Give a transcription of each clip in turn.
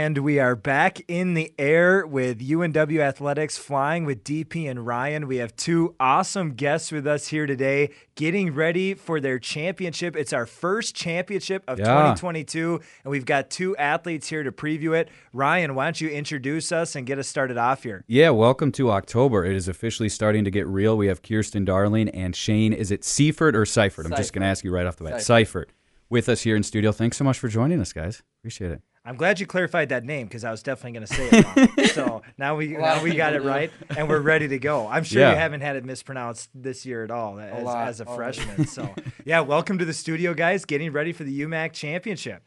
And we are back in the air with UNW Athletics flying with DP and Ryan. We have two awesome guests with us here today getting ready for their championship. It's our first championship of Yeah. 2022, and we've got two athletes here to preview it. Ryan, why don't you introduce us and get us started off here? Yeah, welcome to October. It is officially starting to get real. We have Kirsten Darling and Shane. Is it Seiffert or Seiffert? I'm just going to ask you right off the bat. Seiffert with us here in studio. Thanks so much for joining us, guys. Appreciate it. I'm glad you clarified that name because I was definitely going to say it wrong. so now we now we got it right and we're ready to go. I'm sure Yeah. you haven't had it mispronounced this year at all as, lot, as a freshman. So yeah, welcome to the studio, guys. Getting ready for the UMAC championship.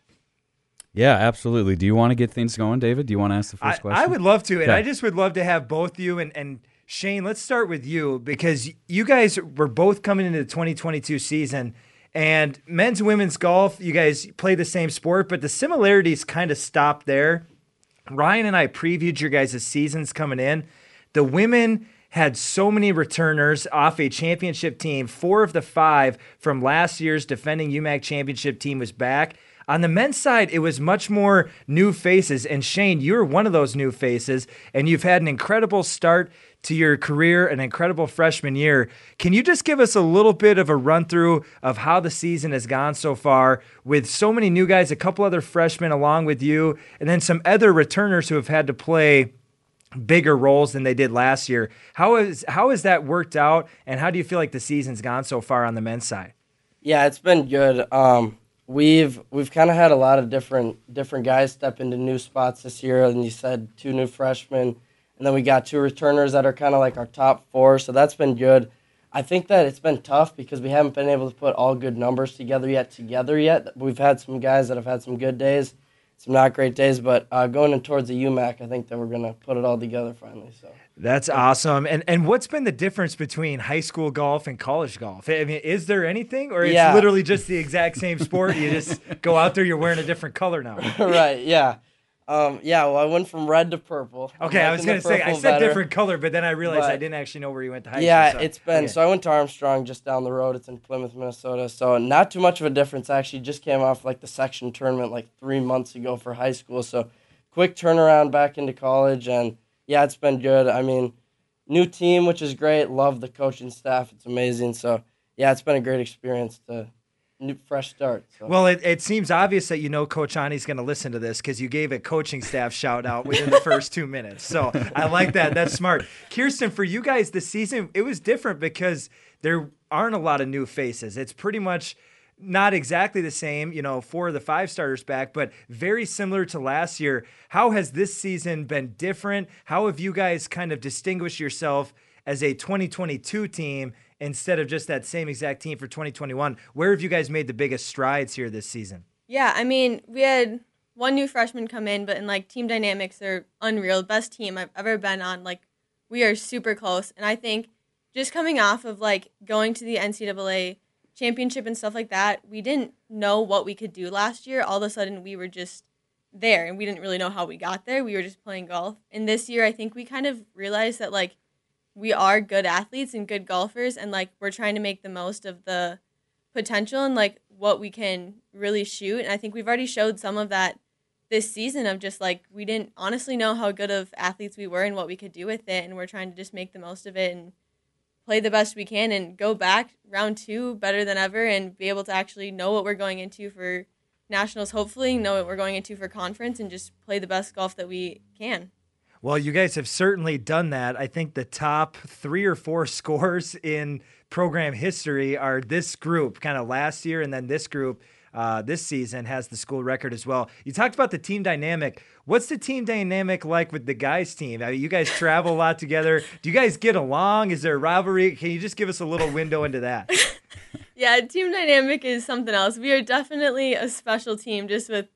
Yeah, absolutely. Do you want to get things going, David? Do you want to ask the I, first question? I would love to, and Okay. I just would love to have both you and and Shane. Let's start with you because you guys were both coming into the 2022 season. And men's and women's golf, you guys play the same sport, but the similarities kind of stop there. Ryan and I previewed your guys' seasons coming in. The women had so many returners off a championship team. Four of the five from last year's defending UMAC championship team was back. On the men's side, it was much more new faces. And Shane, you're one of those new faces, and you've had an incredible start to your career, an incredible freshman year. Can you just give us a little bit of a run through of how the season has gone so far with so many new guys, a couple other freshmen along with you, and then some other returners who have had to play bigger roles than they did last year. How is how has that worked out and how do you feel like the season's gone so far on the men's side? Yeah, it's been good. Um, we've we've kind of had a lot of different different guys step into new spots this year, and you said two new freshmen, and then we got two returners that are kind of like our top four. So that's been good. I think that it's been tough because we haven't been able to put all good numbers together yet. Together yet, we've had some guys that have had some good days, some not great days, but uh, going in towards the UMAC, I think that we're gonna put it all together finally. So. That's awesome. And and what's been the difference between high school golf and college golf? I mean, is there anything or it's Yeah. literally just the exact same sport? You just go out there, you're wearing a different color now. right, yeah. Um, yeah, well, I went from red to purple. Okay, I was gonna say I said better. different color, but then I realized I didn't actually know where you went to high Yeah, school. so- it's been. okay. So I went to Armstrong just down the road. It's in Plymouth, Minnesota. So not too much of a difference. I actually just came off like the section tournament like three months ago for high school. So quick turnaround back into college, and yeah, it's been good. I mean, new team, which is great. Love the coaching staff. It's amazing. So yeah, it's been a great experience to new fresh start. So. Well, it, it seems obvious that you know Coach Ani's going to listen to this because you gave a coaching staff shout out within the first two minutes. So I like that. That's smart. Kirsten, for you guys this season, it was different because there aren't a lot of new faces. It's pretty much not exactly the same, you know, four of the five starters back, but very similar to last year. How has this season been different? How have you guys kind of distinguished yourself as a 2022 team instead of just that same exact team for 2021? Where have you guys made the biggest strides here this season? Yeah, I mean, we had one new freshman come in, but in like team dynamics they're unreal. Best team I've ever been on. Like, we are super close. And I think just coming off of like going to the NCAA championship and stuff like that, we didn't know what we could do last year. All of a sudden, we were just there and we didn't really know how we got there. We were just playing golf. And this year, I think we kind of realized that like we are good athletes and good golfers, and like we're trying to make the most of the potential and like what we can really shoot. And I think we've already showed some of that this season of just like we didn't honestly know how good of athletes we were and what we could do with it, and we're trying to just make the most of it and play the best we can and go back round two better than ever and be able to actually know what we're going into for nationals hopefully know what we're going into for conference and just play the best golf that we can Well, you guys have certainly done that. I think the top three or four scores in program history are this group, kind of last year, and then this group uh, this season has the school record as well. You talked about the team dynamic. What's the team dynamic like with the guys' team? I mean, you guys travel a lot together. Do you guys get along? Is there rivalry? Can you just give us a little window into that? Yeah, team dynamic is something else. We are definitely a special team just with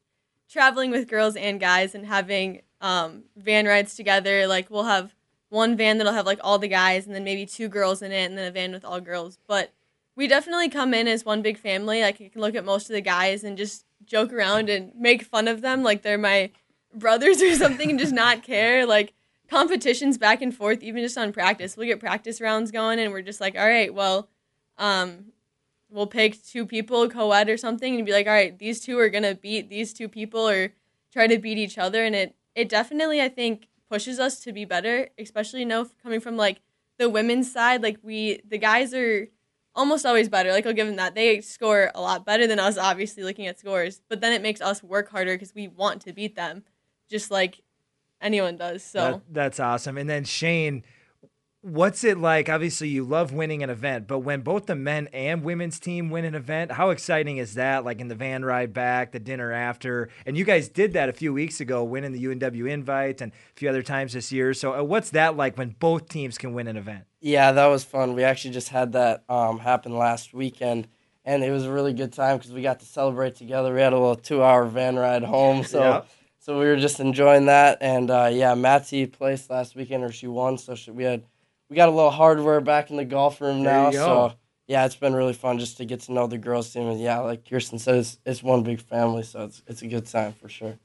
traveling with girls and guys and having um, van rides together. Like we'll have one van that'll have like all the guys and then maybe two girls in it and then a van with all girls. But we definitely come in as one big family. Like you can look at most of the guys and just joke around and make fun of them like they're my brothers or something and just not care. Like competitions back and forth, even just on practice. We'll get practice rounds going and we're just like, all right, well, um, we'll pick two people co-ed or something and be like all right these two are gonna beat these two people or try to beat each other, and it it definitely I think pushes us to be better, especially you know coming from like the women's side. Like we the guys are almost always better. Like I'll give them that. They score a lot better than us, obviously looking at scores. But then it makes us work harder because we want to beat them, just like anyone does. So that, that's awesome. And then Shane, what's it like? Obviously, you love winning an event, but when both the men and women's team win an event, how exciting is that? Like in the van ride back, the dinner after, and you guys did that a few weeks ago, winning the UNW invite and a few other times this year. So, uh, what's that like when both teams can win an event? Yeah, that was fun. We actually just had that um, happen last weekend. And it was a really good time because we got to celebrate together. We had a little two-hour van ride home, so yep. so we were just enjoying that. And uh, yeah, Matsy placed last weekend, or she won, so she, we had we got a little hardware back in the golf room there now. So yeah, it's been really fun just to get to know the girls team. And yeah, like Kirsten says, it's one big family, so it's it's a good time for sure.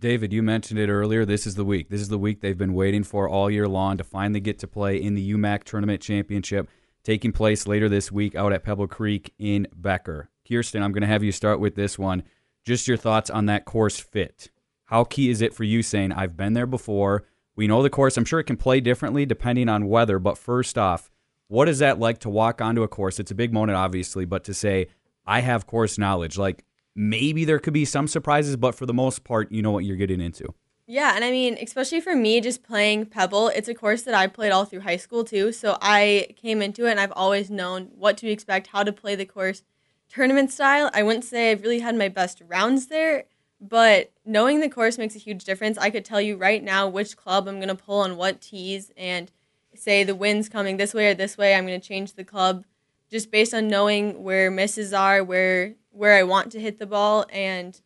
David, you mentioned it earlier. This is the week. This is the week they've been waiting for all year long to finally get to play in the UMAC Tournament Championship, taking place later this week out at Pebble Creek in Becker. Kirsten, I'm going to have you start with this one. Just your thoughts on that course fit. How key is it for you saying, I've been there before? We know the course. I'm sure it can play differently depending on weather, but first off, what is that like to walk onto a course? It's a big moment, obviously, but to say, I have course knowledge, like maybe there could be some surprises, but for the most part, you know what you're getting into. Yeah, and I mean, especially for me, just playing Pebble, it's a course that I played all through high school too. So I came into it and I've always known what to expect, how to play the course tournament style. I wouldn't say I've really had my best rounds there, but knowing the course makes a huge difference. I could tell you right now which club I'm going to pull on what tees and say the wind's coming this way or this way. I'm going to change the club just based on knowing where misses are, where where I want to hit the ball, and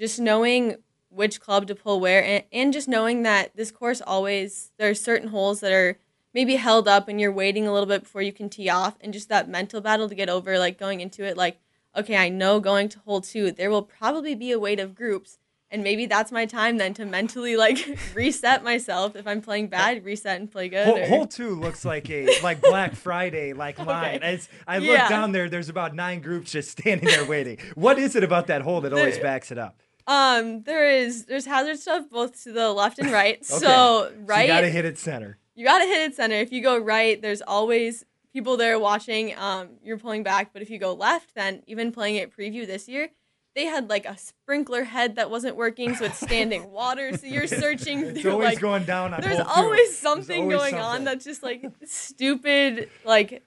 just knowing which club to pull where, and, and just knowing that this course always there are certain holes that are maybe held up and you're waiting a little bit before you can tee off, and just that mental battle to get over, like going into it, like okay, I know going to hole two, there will probably be a weight of groups. And maybe that's my time then to mentally like reset myself. If I'm playing bad, reset and play good. Hole, hole two looks like a like Black Friday like line. Okay. As I look yeah. down there, there's about nine groups just standing there waiting. what is it about that hole that always backs it up? Um, there is there's hazard stuff both to the left and right. okay. So right, so you gotta hit it center. You gotta hit it center. If you go right, there's always people there watching. Um, you're pulling back, but if you go left, then even playing it preview this year, they had like a sprinkler head that wasn't working, so it's standing water. So you're searching. It's through, always like, going down. On there's always something there's always going something. on that's just like stupid. Like,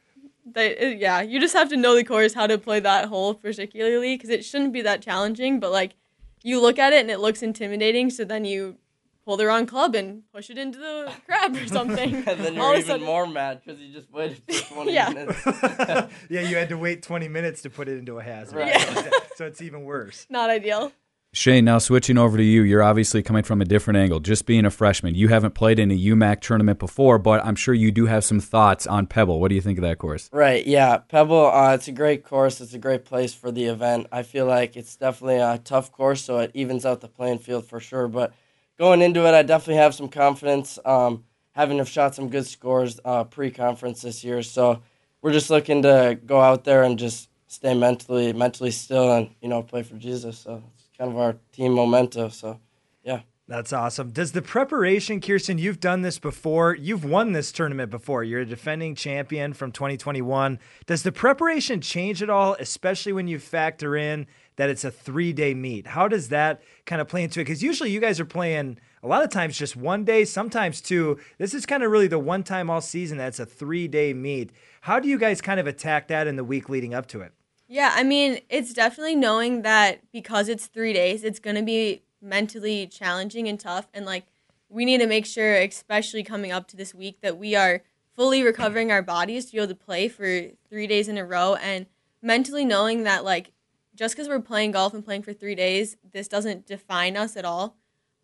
they, yeah, you just have to know the course, how to play that hole particularly, because it shouldn't be that challenging. But like, you look at it and it looks intimidating, so then you pull the wrong club and push it into the crab or something. and then you're even sudden... more mad because you just waited for 20 yeah. minutes. yeah, you had to wait 20 minutes to put it into a hazard. Right. Yeah. so it's even worse. Not ideal. Shane, now switching over to you, you're obviously coming from a different angle. Just being a freshman, you haven't played in a UMAC tournament before, but I'm sure you do have some thoughts on Pebble. What do you think of that course? Right, yeah, Pebble. Uh, it's a great course. It's a great place for the event. I feel like it's definitely a tough course, so it evens out the playing field for sure. But going into it, I definitely have some confidence. Um, having have shot some good scores uh, pre-conference this year, so we're just looking to go out there and just stay mentally mentally still and you know play for Jesus. So it's kind of our team memento. So yeah. That's awesome. Does the preparation, Kirsten, you've done this before. You've won this tournament before. You're a defending champion from 2021. Does the preparation change at all, especially when you factor in that it's a three day meet. How does that kind of play into it? Because usually you guys are playing a lot of times just one day, sometimes two. This is kind of really the one time all season that's a three day meet. How do you guys kind of attack that in the week leading up to it? Yeah, I mean, it's definitely knowing that because it's three days, it's going to be mentally challenging and tough. And like, we need to make sure, especially coming up to this week, that we are fully recovering our bodies to be able to play for three days in a row and mentally knowing that like just because we're playing golf and playing for three days, this doesn't define us at all.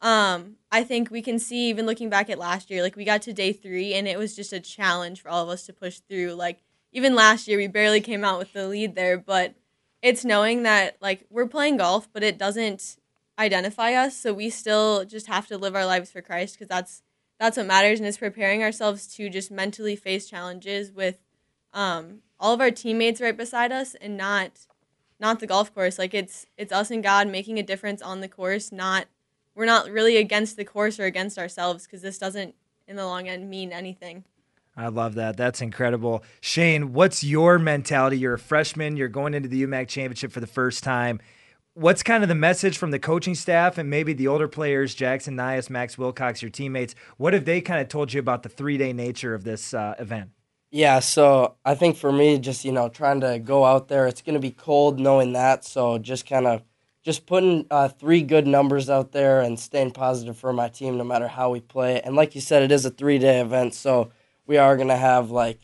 Um, I think we can see even looking back at last year, like we got to day three and it was just a challenge for all of us to push through. Like even last year, we barely came out with the lead there, but it's knowing that like we're playing golf, but it doesn't identify us. So we still just have to live our lives for Christ because that's that's what matters, and it's preparing ourselves to just mentally face challenges with um, all of our teammates right beside us and not not the golf course. Like it's it's us and God making a difference on the course, not we're not really against the course or against ourselves because this doesn't in the long end mean anything. I love that. That's incredible. Shane, what's your mentality? You're a freshman, you're going into the UMAC championship for the first time. What's kind of the message from the coaching staff and maybe the older players, Jackson Nias, Max Wilcox, your teammates? What have they kind of told you about the three day nature of this uh, event? Yeah, so I think for me, just you know, trying to go out there, it's to be cold, knowing that. So just kind of, just putting uh, three good numbers out there and staying positive for my team, no matter how we play. And like you said, it is a three day event, so we are to have like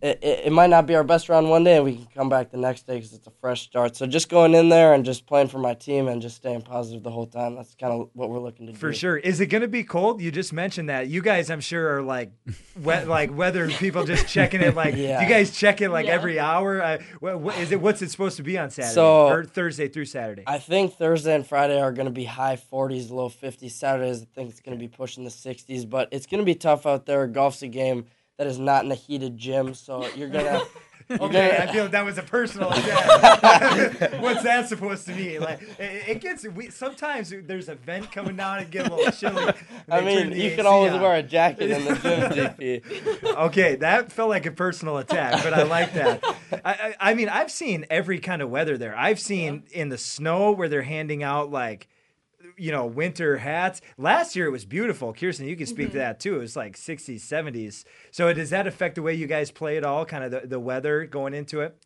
it, it, it, might not be our best round one day, and we can come back the next day because it's a fresh start. So just going in there and just playing for my team and just staying positive the whole time. That's kind of what we're looking to for do. For sure. Is it going to be cold? You just mentioned that. You guys, I'm sure, are like, wet, like weather people just checking it. Like, yeah. you guys check it like yeah. every hour. Uh, what, what, is it? What's it supposed to be on Saturday so, or Thursday through Saturday? I think Thursday and Friday are going to be high 40s, low 50s. Saturdays, I think it's going to be pushing the 60s, but it's going to be tough out there. Golf's a game that is not in a heated gym. So you're gonna. okay, I feel that was a personal attack. What's that supposed to mean? Like it, it, gets. We sometimes there's a vent coming down and get a little chilly. I mean, you AC can always wear a jacket in the gym, DP. Okay, that felt like a personal attack, but I like that. I, I, I mean, I've seen every kind of weather there. I've seen yeah. in the snow where they're handing out like you know, winter hats. Last year it was beautiful. Kirsten, you can speak mm-hmm. to that too. It was like 60s, 70s. So does that affect the way you guys play at all? Kind of the, the weather going into it?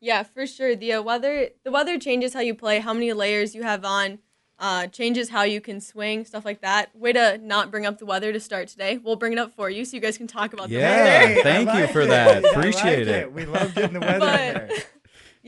Yeah, for sure. The uh, weather the weather changes how you play, how many layers you have on, uh, changes how you can swing, stuff like that. Way to not bring up the weather to start today. We'll bring it up for you so you guys can talk about yeah, the weather. Yeah, thank you for that. Appreciate like it. it. We love getting the weather but, in there.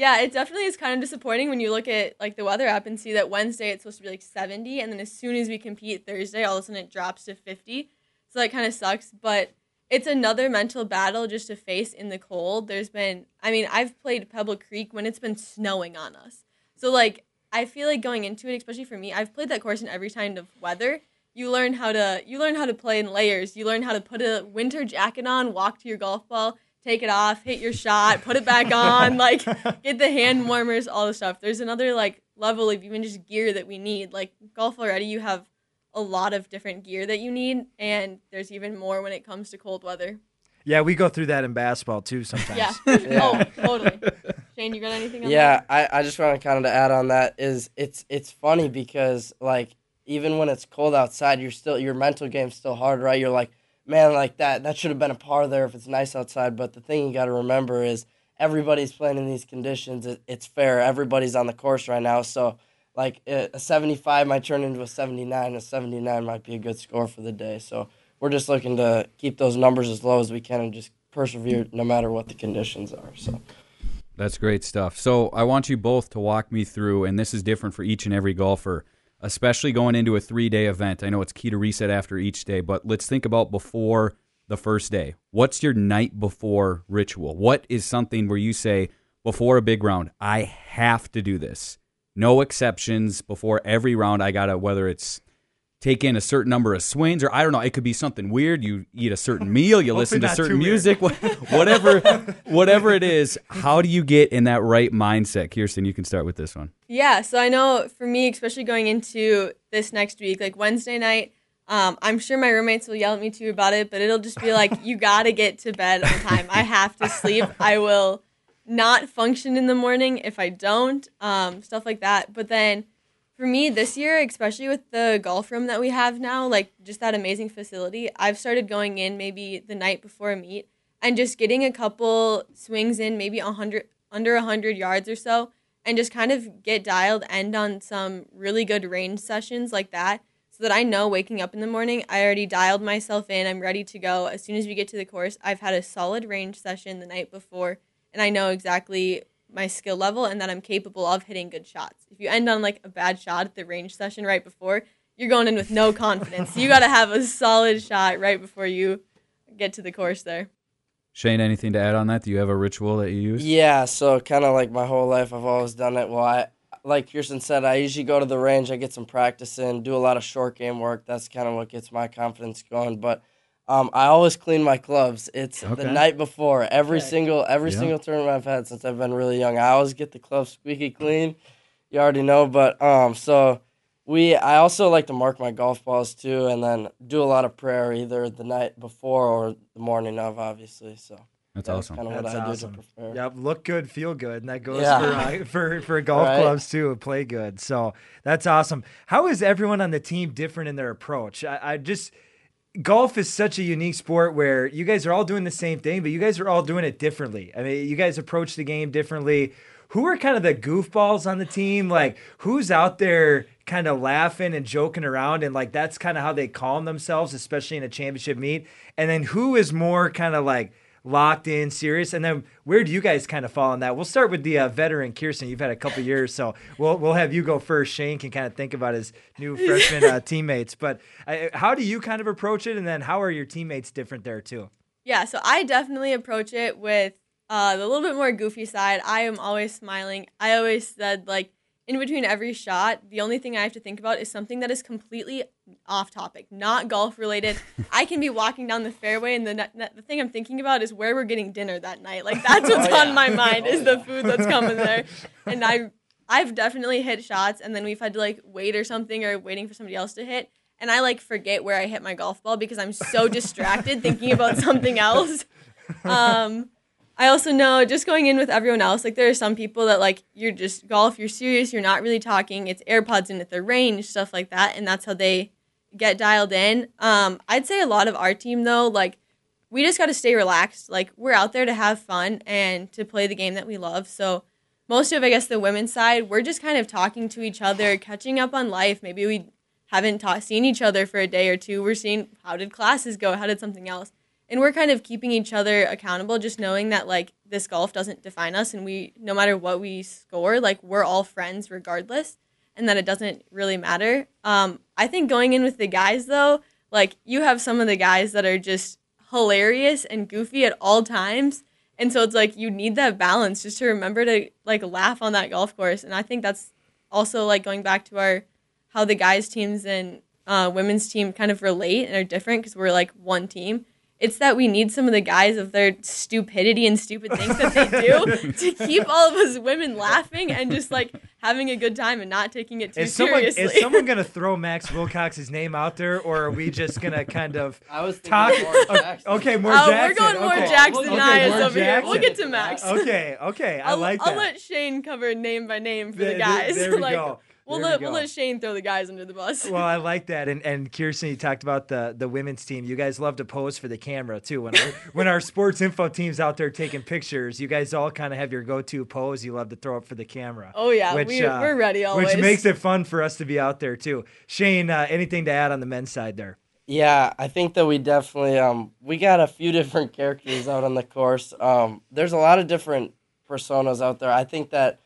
Yeah, it definitely is kind of disappointing when you look at like the weather app and see that Wednesday it's supposed to be like 70 and then as soon as we compete Thursday all of a sudden it drops to 50. So that kind of sucks, but it's another mental battle just to face in the cold. There's been I mean, I've played Pebble Creek when it's been snowing on us. So like I feel like going into it, especially for me, I've played that course in every kind of weather. You learn how to you learn how to play in layers. You learn how to put a winter jacket on, walk to your golf ball, take it off, hit your shot, put it back on, like get the hand warmers, all the stuff. There's another like level of even just gear that we need. Like golf already, you have a lot of different gear that you need, and there's even more when it comes to cold weather. Yeah, we go through that in basketball too sometimes. Yeah. yeah. Oh, totally. Shane, you got anything? yeah, that? I, I just want to kind of to add on that is it's it's funny because like even when it's cold outside, you're still your mental game's still hard, right? You're like, man, like that, that should have been a par there if it's nice outside. But the thing you got to remember is everybody's playing in these conditions. It, it's fair. Everybody's on the course right now. So, like, a 75 might turn into a 79. A 79 might be a good score for the day. So, we're just looking to keep those numbers as low as we can and just persevere no matter what the conditions are. So, that's great stuff. So, I want you both to walk me through, and this is different for each and every golfer especially going into a three day event. I know it's key to reset after each day, but let's think about before the first day. What's your night before ritual? What is something where you say, before a big round, I have to do this? No exceptions. Before every round, I got to, whether it's take in a certain number of swings, or I don't know. It could be something weird. You eat a certain meal, you listen to certain music, whatever, whatever it is. How do you get in that right mindset, Kirsten? You can start with this one. Yeah, so I know for me, especially going into this next week, like Wednesday night. Um, I'm sure my roommates will yell at me too about it, but it'll just be like, you gotta get to bed on time. I have to sleep. I will not function in the morning if I don't, um, stuff like that. But then for me this year, especially with the golf room that we have now, like just that amazing facility, I've started going in maybe the night before a meet and just getting a couple swings in, maybe 100 under 100 yards or so, and just kind of get dialed end on some really good range sessions like that so that I know waking up in the morning, I already dialed myself in, I'm ready to go. As soon as we get to the course, I've had a solid range session the night before and I know exactly my skill level and that I'm capable of hitting good shots. If you end on like a bad shot at the range session right before, you're going in with no confidence. you got to have a solid shot right before you get to the course there. Shane, anything to add on that? Do you have a ritual that you use? Yeah, so kind of like my whole life, I've always done it. Well, I like Kirsten said, I usually go to the range, I get some practice in, do a lot of short game work. That's kind of what gets my confidence going. But um, I always clean my gloves. It's okay. the night before. Every okay. single every single tournament I've had since I've been really young, I always get the gloves squeaky clean. You already know, but um, so we I also like to mark my golf balls too, and then do a lot of prayer either the night before or the morning of, obviously. So That's that's awesome. kind of what That's I awesome. do to prepare. Yep, look good, feel good, and that goes Yeah. for, uh, for for golf Right. clubs too. Play good, so that's awesome. How is everyone on the team different in their approach? I, I just golf is such a unique sport where you guys are all doing the same thing, but you guys are all doing it differently. I mean, you guys approach the game differently. Who are kind of the goofballs on the team? Like, who's out there kind of laughing and joking around, and like that's kind of how they calm themselves, especially in a championship meet. And then who is more kind of like locked in, serious? And then where do you guys kind of fall on that? We'll start with the uh, veteran Kirsten. You've had a couple years, so we'll we'll have you go first. Shane can kind of think about his new freshman uh, teammates. But uh, how do you kind of approach it, and then how are your teammates different there too? Yeah, so I definitely approach it with uh, the little bit more goofy side. I am always smiling. I always said like in between every shot, the only thing I have to think about is something that is completely off topic, not golf related. I can be walking down the fairway, and the the thing I'm thinking about is where we're getting dinner that night. Like that's what's Oh, yeah. on my mind is the food that's coming there, and I I've definitely hit shots, and then we've had to like wait or something or waiting for somebody else to hit. And I like forget where I hit my golf ball because I'm so distracted thinking about something else. Um, I also know just going in with everyone else, like there are some people that like you're just golf, you're serious, you're not really talking. It's AirPods in at the range, stuff like that, and that's how they get dialed in. Um, I'd say a lot of our team though, like we just got to stay relaxed. Like we're out there to have fun and to play the game that we love. So most of I guess the women's side, we're just kind of talking to each other, catching up on life. Maybe we haven't ta- seen each other for a day or two. We're seeing how did classes go, how did something else, and we're kind of keeping each other accountable. Just knowing that like this golf doesn't define us, and we no matter what we score, like we're all friends regardless, and that it doesn't really matter. Um, I think going in with the guys though, like you have some of the guys that are just hilarious and goofy at all times. And so it's like you need that balance just to remember to like laugh on that golf course. And I think that's also like going back to our how the guys teams and uh, women's team kind of relate and are different because we're like one team. It's that we need some of the guys of their stupidity and stupid things that they do to keep all of us women laughing and just like having a good time and not taking it too Is someone seriously. is someone gonna throw Max Wilcox's name out there, or are we just gonna kind of I was thinking talk? more Jackson. Okay, more oh, Jackson. we're going more okay. Jackson Okay, Nias more over here. We'll get to Max. Okay, okay, I I'll, like I'll let Shane cover name by name for There- the there- guys. there we like, go. We'll There we let we'll let Shane throw the guys under the bus. Well, I like that, and and Kirsten, you talked about the the women's team. You guys love to pose for the camera too. When our, when our sports info team's out there taking pictures, you guys all kind of have your go-to pose. You love to throw up for the camera. oh yeah, which, we, uh, we're ready always. Which makes it fun for us to be out there too. Shane, uh, anything to add on the men's side there? Yeah, I think that we definitely um we got a few different characters out on the course. Um, there's a lot of different personas out there. I think that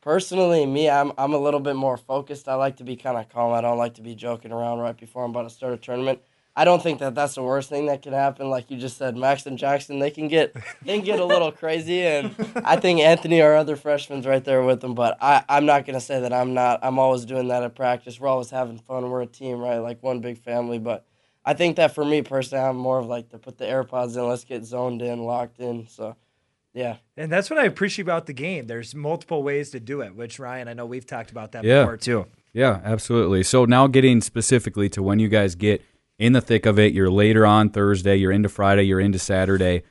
personally, me, I'm I'm a little bit more focused. I like to be kind of calm. I don't like to be joking around right before I'm about to start a tournament. I don't think that that's the worst thing that can happen. Like you just said, Max and Jackson, they can get they can get a little crazy, and I think Anthony, our other freshman's right there with them. But I I'm not gonna say that I'm not. I'm always doing that at practice. We're always having fun. We're a team, right? Like one big family. But I think that for me personally, I'm more of like to put the AirPods in. Let's get zoned in, locked in. So, yeah. And that's what I appreciate about the game. There's multiple ways to do it, which Ryan, I know we've talked about that Yeah. before too. Yeah, absolutely. So now getting specifically to when you guys get in the thick of it, you're later on Thursday, you're into Friday, you're into Saturday.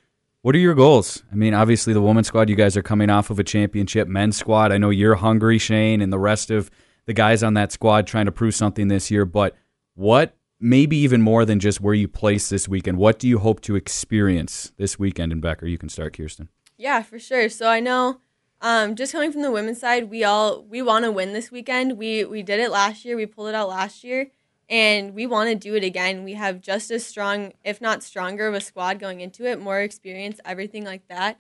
What are your goals? I mean, obviously the women's squad, you guys are coming off of a championship. Men's squad, I know you're hungry, Shane, and the rest of the guys on that squad trying to prove something this year. But what, maybe even more than just where you place this weekend, what do you hope to experience this weekend in Becker? You can start, Kirsten. Yeah, for sure. So I know, um, just coming from the women's side, we all we want to win this weekend. We we did it last year. We pulled it out last year, and we want to do it again. We have just as strong, if not stronger, of a squad going into it. More experience, everything like that.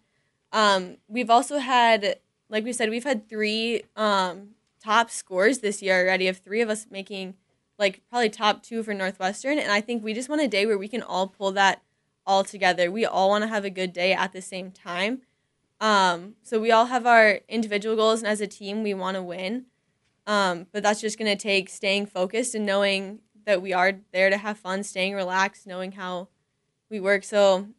Um, we've also had, like we said, we've had three um, top scores this year already. Of three of us making like probably top two for Northwestern, and I think we just want a day where we can all pull that all together. We all want to have a good day at the same time. Um, so we all have our individual goals, and as a team, we want to win. Um, but that's just going to take staying focused and knowing that we are there to have fun, staying relaxed, knowing how we work. So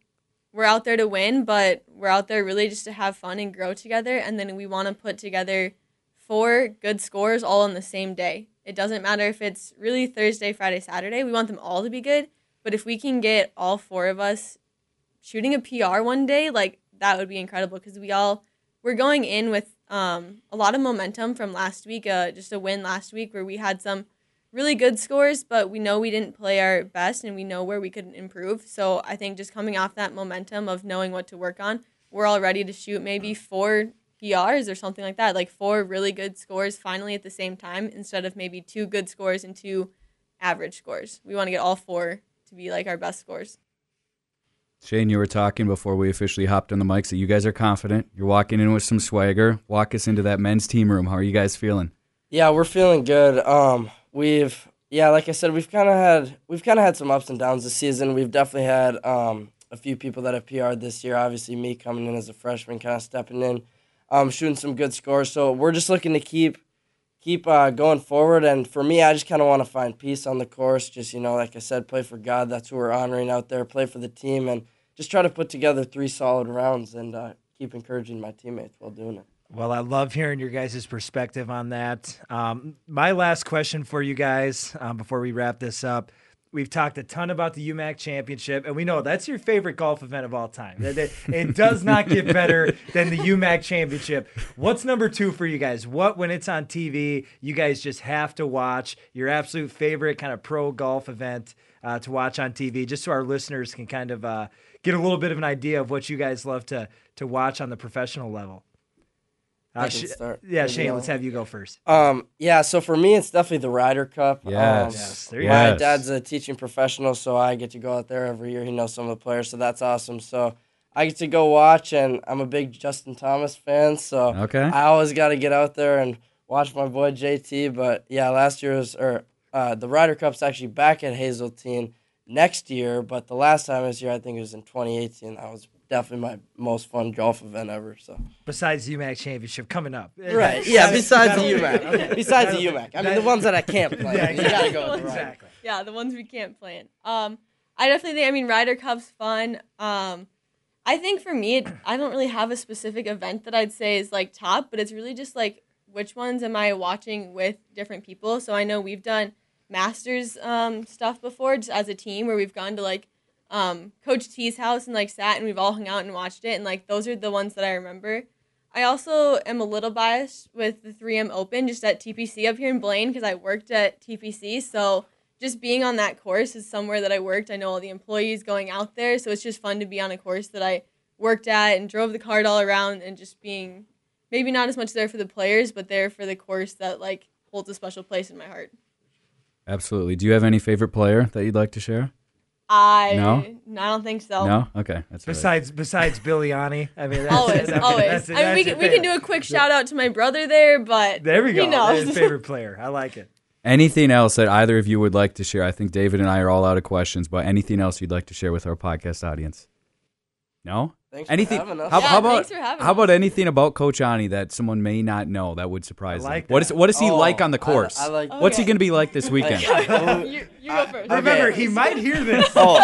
we're out there to win, but we're out there really just to have fun and grow together. And then we want to put together four good scores all on the same day. It doesn't matter if it's really Thursday, Friday, Saturday. We want them all to be good. But if we can get all four of us shooting a PR one day, like that would be incredible because we all we're going in with um, a lot of momentum from last week, uh, just a win last week where we had some really good scores, but we know we didn't play our best and we know where we could improve. So I think just coming off that momentum of knowing what to work on, we're all ready to shoot maybe four PRs or something like that, like four really good scores finally at the same time instead of maybe two good scores and two average scores. We want to get all four to be like our best scores. Shane, you were talking before we officially hopped on the mics that you guys are confident. You're walking in with some swagger. Walk us into that men's team room. How are you guys feeling? Yeah, we're feeling good. Um, we've yeah, like I said, we've kind of had we've kind of had some ups and downs this season. We've definitely had um, a few people that have PR'd this year. Obviously, me coming in as a freshman, kind of stepping in, um, shooting some good scores. So we're just looking to keep keep uh, going forward. And for me, I just kind of want to find peace on the course. Just you know, like I said, play for God. That's who we're honoring out there. Play for the team, and just try to put together three solid rounds and uh, keep encouraging my teammates while doing it. Well, I love hearing your guys' perspective on that. Um, my last question for you guys um, before we wrap this up. We've talked a ton about the UMAC championship, and we know that's your favorite golf event of all time. It does not get better than the UMAC championship. What's number two for you guys? What, when it's on TV, you guys just have to watch your absolute favorite kind of pro golf event uh, to watch on TV, just so our listeners can kind of uh, get a little bit of an idea of what you guys love to to watch on the professional level. I can Sh- start. Yeah, Shane, I'll- let's have you go first. Um, yeah, so for me, it's definitely the Ryder Cup. Yes. Um, Yes, there you my Yes. dad's a teaching professional, so I get to go out there every year. He knows some of the players, so that's awesome. So I get to go watch, and I'm a big Justin Thomas fan, so Okay. I always got to get out there and watch my boy JT. But yeah, last year was, or uh, the Ryder Cup's actually back at Hazeltine next year, but the last time this year, I think it was in 2018. That was definitely my most fun golf event ever. So Besides the UMAC championship coming up. right, yeah. Besides the gotta- UMAC, besides the UMAC, I mean the ones that I can't play. Yeah, you gotta go with the Exactly. Yeah, the ones we can't plan. Um, I definitely think. I mean, Ryder Cup's fun. Um, I think for me, it, I don't really have a specific event that I'd say is like top, but it's really just like which ones am I watching with different people. So I know we've done Masters um, stuff before, just as a team, where we've gone to like um, Coach T's house and like sat and we've all hung out and watched it, and like those are the ones that I remember. I also am a little biased with the 3M Open just at TPC up here in Blaine because I worked at TPC. So just being on that course is somewhere that I worked. I know all the employees going out there. So it's just fun to be on a course that I worked at and drove the cart all around and just being maybe not as much there for the players, but there for the course that like holds a special place in my heart. Absolutely. Do you have any favorite player that you'd like to share? I No? I don't think so. No. Okay. That's all right. Besides, besides Biliani, I mean, that's, Always, that's- always. that's- I mean, we can, we can do a quick shout out to my brother there, but There we go. He knows. His favorite player. I like it. Anything else that either of you would like to share? I think David and I are all out of questions, but anything else you'd like to share with our podcast audience? No. Thanks for anything? having us. How, Yeah, how about thanks for having how us. about anything about Coach Ani that someone may not know that would surprise like them? What is what is he Oh, like on the course? I like- What's he going to be like this weekend? you, you go first. I- Remember, Okay. he might hear this. Oh,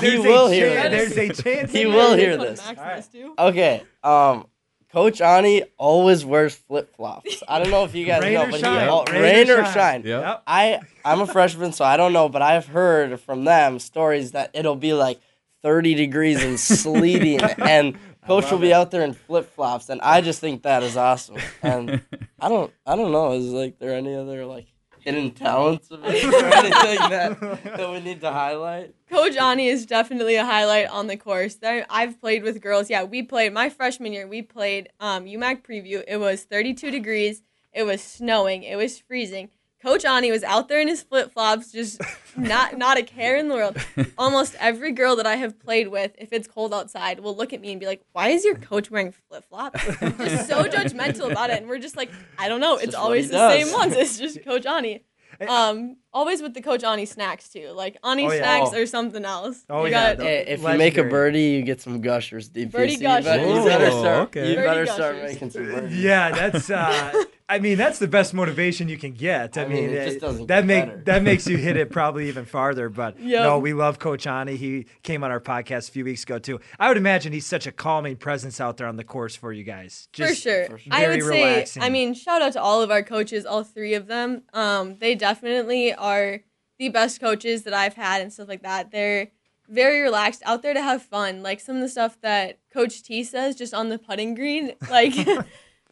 he- he will hear chan- this. There's a chance. He will hear this. Max in Alright. this. Okay. Um, Coach Ani always wears flip flops. I don't know if you guys Rain know, but shine. he al- Rain or rain or shine. shine. Yep. Yep. I I'm a freshman, so I don't know, but I've heard from them stories that it'll be like 30 degrees and sleeting, and coach will be out there in flip flops, and I just think that is awesome. And I don't I don't know, is like there any other like hidden talents of it or anything that that we need to highlight? Coach Ani is definitely a highlight on the course. There, I've played with girls. Yeah, we played my freshman year. We played um, UMAC preview. It was 32 degrees. It was snowing. It was freezing. Coach Ani was out there in his flip flops, just not not a care in the world. Almost every girl that I have played with, if it's cold outside, will look at me and be like, "Why is your coach wearing flip flops?" Just so judgmental about it, and we're just like, "I don't know. It's what always the does." same ones. It's just Coach Ani." Um, always with the Coach Ani snacks too. Like Ani Oh, yeah. snacks Oh. or something else. Oh, You yeah, got- the- Hey, if you make a birdie, you get some gushers. DPC. Birdie You better, you gushers. better Oh, start. okay. You Birdie better start making some birdies. Yeah, that's uh, I mean, that's the best motivation you can get. I, I mean, mean, it just uh, doesn't that get make better. that makes you hit it probably even farther. But Yep. no, we love Coach Ani. He came on our podcast a few weeks ago too. I would imagine he's such a calming presence out there on the course for you guys. for sure. for sure. I Very would say. I mean, shout out to all of our coaches, all three of them. Um, they definitely are the best coaches that I've had and stuff like that. They're very relaxed, out there to have fun. Like some of the stuff that Coach T says just on the putting green, like.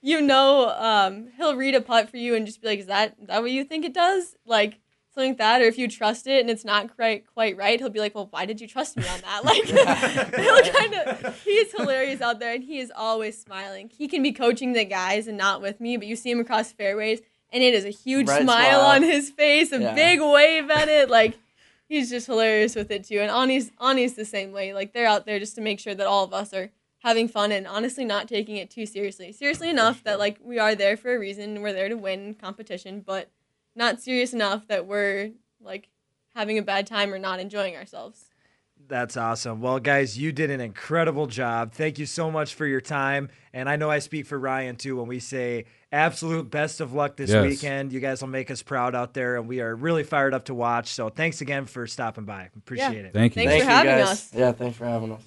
You know, um, he'll read a putt for you and just be like, "Is that is that what you think it does?" Like something like that. Or if you trust it and it's not quite quite right, he'll be like, "Well, why did you trust me on that?" Like he'll kind of he's hilarious out there and he is always smiling. He can be coaching the guys and not with me, but you see him across fairways and it is a huge smile, smile. on his face, a Yeah. big wave at it. Like he's just hilarious with it too. And Ani's Ani's the same way. Like they're out there just to make sure that all of us are having fun and honestly not taking it too seriously. Seriously enough that like we are there for a reason. We're there to win competition, but not serious enough that we're like having a bad time or not enjoying ourselves. That's awesome. Well, guys, you did an incredible job. Thank you so much for your time. And I know I speak for Ryan too when we say absolute best of luck this Yes. weekend. You guys will make us proud out there, and we are really fired up to watch. So thanks again for stopping by. Appreciate it. Thank you. Thanks Thank for you having guys. us. Yeah, thanks for having us.